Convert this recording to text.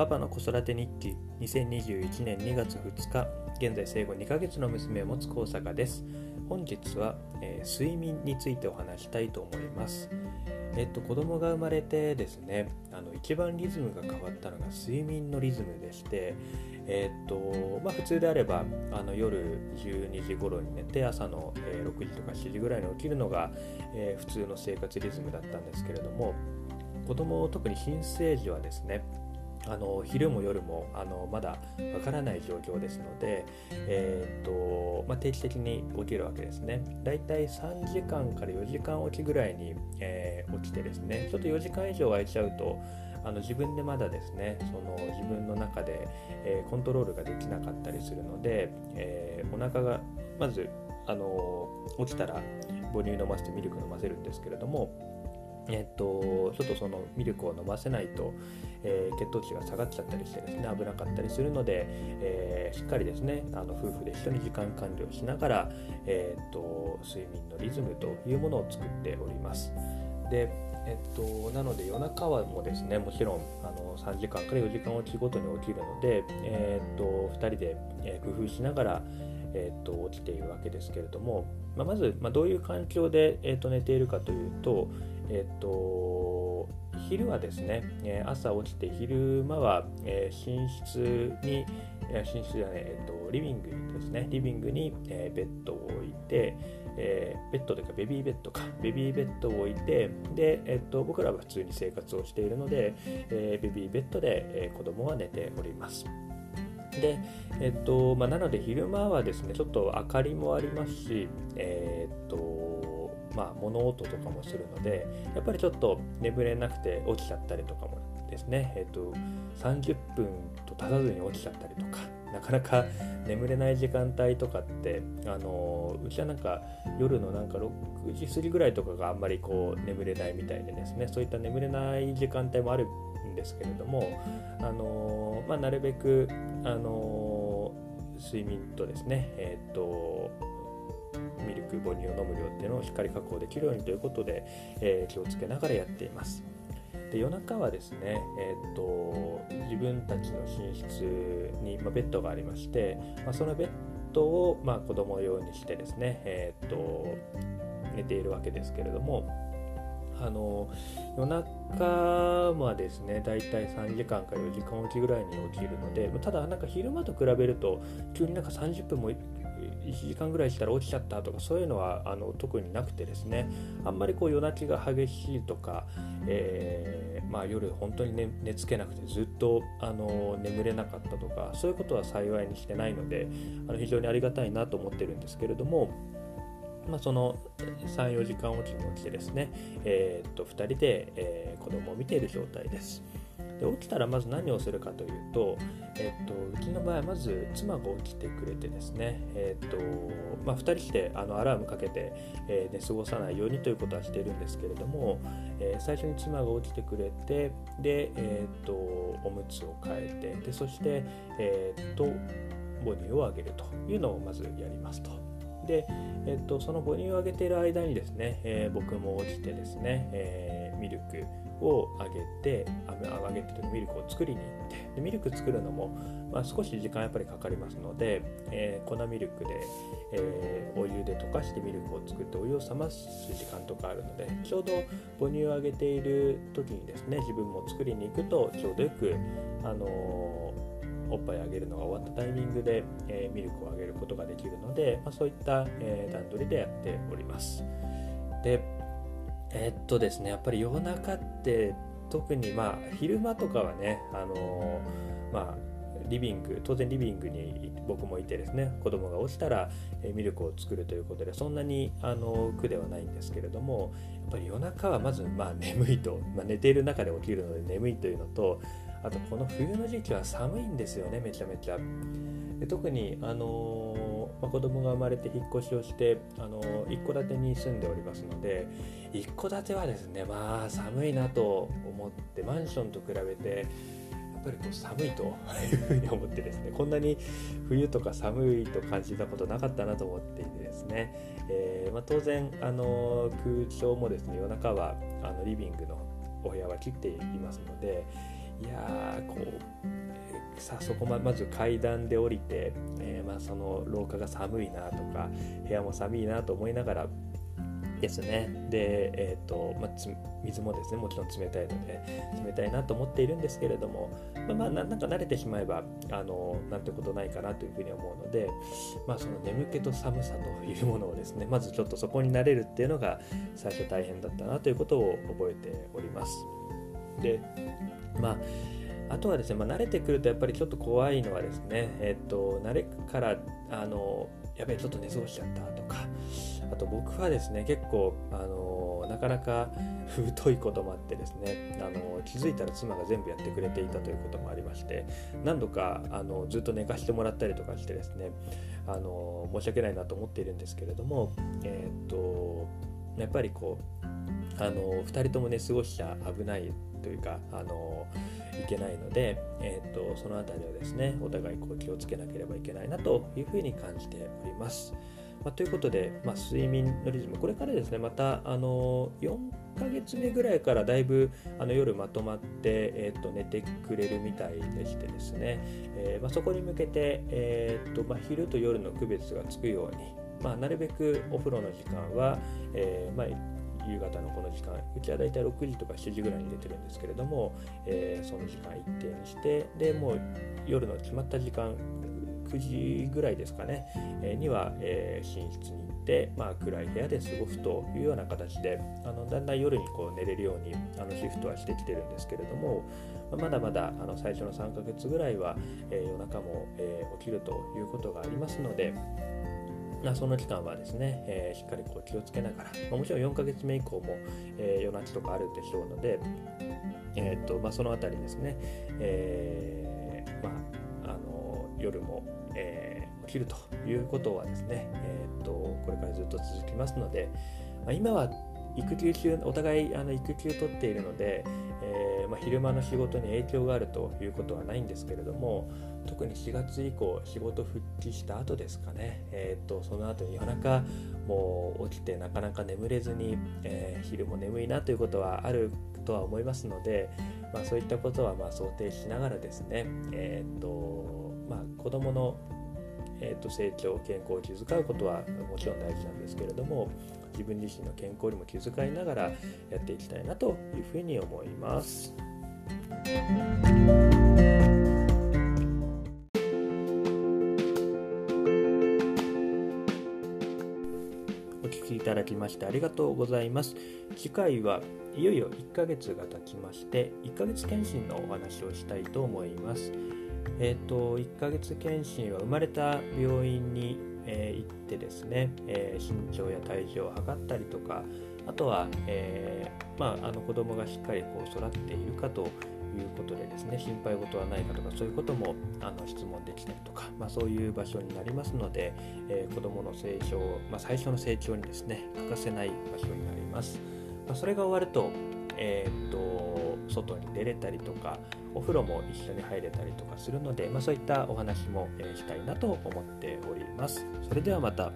パパの子育て日記2021年2月2日現在生後2ヶ月の娘を持つ高坂です。本日は、えー、睡眠についてお話したいと思います。えっと子供が生まれてですねあの一番リズムが変わったのが睡眠のリズムでしてえっとまあ普通であればあの夜12時頃に寝て朝の、え、6時とか7時ぐらいに起きるのが、えー、普通の生活リズムだったんですけれども子供特に新生児はですねあの昼も夜もあのまだわからない状況ですので、えーとまあ、定期的に起きるわけですね。だいたい3時間から4時間起きぐらいに、えー、起きてですねちょっと4時間以上空いちゃうとあの自分でまだですねその自分の中で、えー、コントロールができなかったりするので、えー、お腹がまずあの起きたら母乳飲ませてミルク飲ませるんですけれどもえっと、ちょっとそのミルクを飲ませないと、えー、血糖値が下がっちゃったりしてですね危なかったりするので、えー、しっかりですねあの夫婦で一緒に時間管理をしながら、えー、っと睡眠のリズムというものを作っております。でえっと、なので夜中はもですねもちろんあの3時間から4時間おきごとに起きるので、えっと2人で、え工夫しながら、えっと起きているわけですけれども、まあ、まず、まあ、どういう環境で、えっと寝ているかというと、えっと、昼はですね、朝起きて昼間は、寝室に、寝室じゃない、えっと、リビングですね、リビングに、ベッドを置いて、えー、ベッドというかベビーベッドか。ベビーベッドを置いてで、えっと、僕らは普通に生活をしているので、えー、ベビーベッドで、えー、子供は寝ております。で、えっとまあ、なので昼間はですねちょっと明かりもありますし、え、っとまあ、物音とかもするのでやっぱりちょっと眠れなくて起きちゃったりとかもですね、えーと、30分と経たずに起きちゃったりとかなかなか眠れない時間帯とかってあのうちはなんか夜のなんか6時過ぎぐらいとかがあんまりこう眠れないみたいでですね。そういった眠れない時間帯もあるんですけれどもあの、まあ、なるべくあの睡眠とですねえっ、ー、とミルク母乳を飲む量っていうのをしっかり確保できるようにということで、えー、気をつけながらやっています。で夜中はですね、えーと、自分たちの寝室に、まあ、ベッドがありまして、まあ、そのベッドを、まあ、子供用にしてですね、えーと、寝ているわけですけれどもあの夜中はですねだいたい3時間か4時間おきぐらいに起きるのでただなんか昼間と比べると急になんか30分も1時間ぐらいしたら起きちゃったとかそういうのはあの特になくてですねあんまりこう夜泣きが激しいとか、えー、まあ、夜本当に寝寝つけなくてずっとあの眠れなかったとかそういうことは幸いにしてないのであの非常にありがたいなと思ってるんですけれども。まあ、その34時間おきに起きてですね、えー、っと2人で、えー、子供を見ている状態です。で起きたらまず何をするかというと、えっと、うちの場合はまず妻が起きてくれてですね、えっとまあ、2人してあのアラームかけて、えー、寝過ごさないようにということはしてるんですけれども、えー、最初に妻が起きてくれてで、えっとおむつを替えてでそして、えっと母乳をあげるというのをまずやりますと。で、えっと、その母乳をあげている間にですね、えー、僕も起きてですね、えー、ミルクをあげてあげてとミルクを作りに行ってでミルク作るのも、まあ、少し時間やっぱりかかりますので、えー、粉ミルクで、えー、お湯で溶かしてミルクを作ってお湯を冷ます時間とかあるのでちょうど母乳をあげている時にですね自分も作りに行くとちょうどよくあのーおっぱいあげるのが終わったタイミングで、えー、ミルクをあげることができるので、まあ、そういった、えー、段取りでやっております。でえ、っとですねやっぱり夜中って特にまあ昼間とかはねあのまあリビング当然リビングに僕もいてですね子供が落ちたら、ミルクを作るということでそんなにあの苦ではないんですけれどもやっぱり夜中はまずまあ眠いと、まあ、寝ている中で起きるので眠いというのとあとこの冬の時期は寒いんですよねめちゃめちゃ。特にあのまあ、子供が生まれて引っ越しをしてあの一戸建てに住んでおりますので一戸建てはですねまあ寒いなと思ってマンションと比べてやっぱりこう寒いというふうに思ってですねこんなに冬とか寒いと感じたことなかったなと思っていてですね、えー、まあ、当然あの空調もですね夜中はあのリビングのお部屋は切っていますのでいやーこうさあそこままず階段で降りて、えー、まあ、その廊下が寒いなとか部屋も寒いなと思いながらですねで、えーとまあ、水もですねもちろん冷たいので冷たいなと思っているんですけれども、まあ、まあなんか慣れてしまえばあのなんてことないかなというふうに思うので、まあ、その眠気と寒さというものをですねまずちょっとそこに慣れるっていうのが最初大変だったなということを覚えております。でまああとはですね、まあ、慣れてくるとやっぱりちょっと怖いのはですね、えっ、と、慣れからあのやべえちょっと寝過ごしちゃったとかあと僕はですね結構あのなかなか 太いこともあってですねあの気づいたら妻が全部やってくれていたということもありまして何度かあのずっと寝かしてもらったりとかしてですねあの申し訳ないなと思っているんですけれどもえ、っとやっぱりこうあの2人とも寝過ごしちゃ危ないというかあのいけないので、えーと、その辺りはですねお互いこう気をつけなければいけないなというふうに感じております。まあ、ということで、まあ、睡眠のリズムこれからですねまたあの4ヶ月目ぐらいからだいぶあの夜まとまって、えーと、寝てくれるみたいでしてですね、えー、まあ、そこに向けて、えーとまあ、昼と夜の区別がつくようにまあ、なるべくお風呂の時間は、えーまあ、夕方のこの時間うちはだいたい6時とか7時ぐらいに出てるんですけれども、えー、その時間一定にしてでもう夜の決まった時間9時ぐらいですかね、えー、には、えー、寝室に行って、まあ、暗い部屋で過ごすというような形であのだんだん夜にこう寝れるようにあのシフトはしてきてるんですけれども、まだまだあの最初の3ヶ月ぐらいは、え夜中も、え起きるということがありますので、まあ、その期間はですね、えー、しっかりこう気をつけながら、まあ、もちろん4ヶ月目以降も、えー、夜泣きとかあるでしょうので、えーとまあ、その辺りですね、えーまあ、あの夜も、え、起きるということはですね、えーと、これからずっと続きますので、ま、今は育休中お互いあの育休取っているので、えーまあ、昼間の仕事に影響があるということはないんですけれども特に4月以降仕事復帰した後ですかね、えーと、その後に夜中もう起きてなかなか眠れずに、えー、昼も眠いなということはあるとは思いますので、まあ、そういったことはま想定しながらですね、えーとまあ、子どものえーと成長健康を気遣うことはもちろん大事なんですけれども自分自身の健康にも気遣いながらやっていきたいなというふうに思います。お聞きいただきましてありがとうございます。次回はいよいよ1ヶ月が経ちまして1ヶ月検診のお話をしたいと思います。えっ、ー、と1ヶ月検診は生まれた病院にえー、行ってですね、えー、身長や体重を測ったりとかあとは、えーまあ、あの子供がしっかりこう育っているかということでですね心配事はないかとかそういうこともあの質問できたりとか、まあ、そういう場所になりますので、えー、子供の成長、まあ、最初の成長にですね欠かせない場所になります。まあ、それが終わると,、えー、っと外に出れたりとかお風呂も一緒に入れたりとかするので、まあ、そういったお話もしたいなと思っております。それではまた。